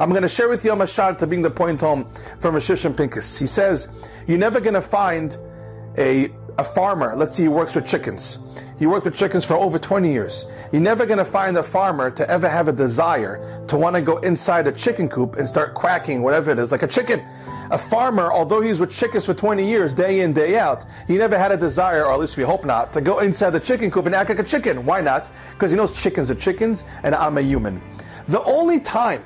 I'm going to share with you a mashal to bring the point home from Rav Shimshon Pincus. He says, you're never going to find a, a farmer, let's say he works with chickens. He worked with chickens for over 20 years. You're never going to find a farmer to ever have a desire to want to go inside a chicken coop and start quacking, whatever it is, like a chicken. A farmer, although he's with chickens for 20 years, day in, day out, he never had a desire, or at least we hope not, to go inside the chicken coop and act like a chicken. Why not? Because he knows chickens are chickens and I'm a human. The only time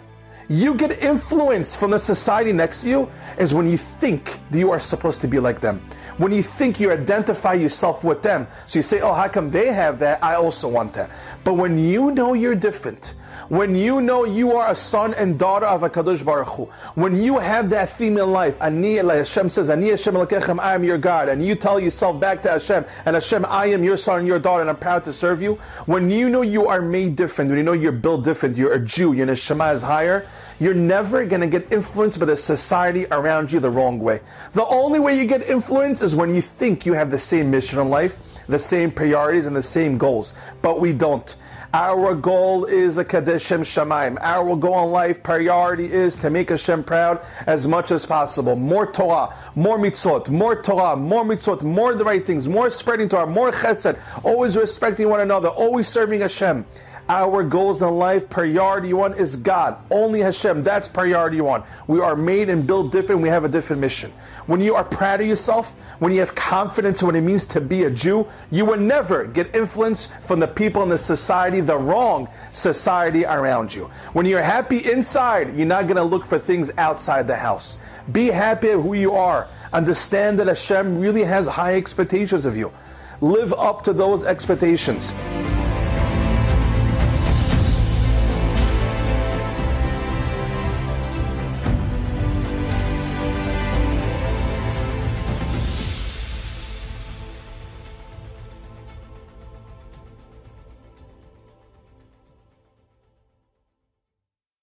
you get influence from the society next to you is when you think that you are supposed to be like them. When you think you identify yourself with them. So you say, oh, how come they have that? I also want that. But when you know you're different, when you know you are a son and daughter of HaKadosh Baruch Hu, when you have that female life, Ani Hashem says, Ani Hashem I am your God, and you tell yourself back to Hashem, and Hashem, I am your son and your daughter, and I'm proud to serve you. When you know you are made different, when you know you're built different, you're a Jew, your neshama is higher, you're never going to get influenced by the society around you the wrong way. The only way you get influenced is when you think you have the same mission in life, the same priorities, and the same goals. But we don't. Our goal is a kadesh Shem Shamayim. Our goal in life, priority is to make Hashem proud as much as possible. More Torah, more mitzvot, more Torah, more mitzvot, more the right things, more spreading Torah, more chesed, always respecting one another, always serving Hashem. Our goals in life, priority one is God. Only Hashem. That's priority one. We are made and built different. We have a different mission. When you are proud of yourself, when you have confidence in what it means to be a Jew, you will never get influence from the people in the society, the wrong society around you. When you're happy inside, you're not going to look for things outside the house. Be happy of who you are. Understand that Hashem really has high expectations of you. Live up to those expectations.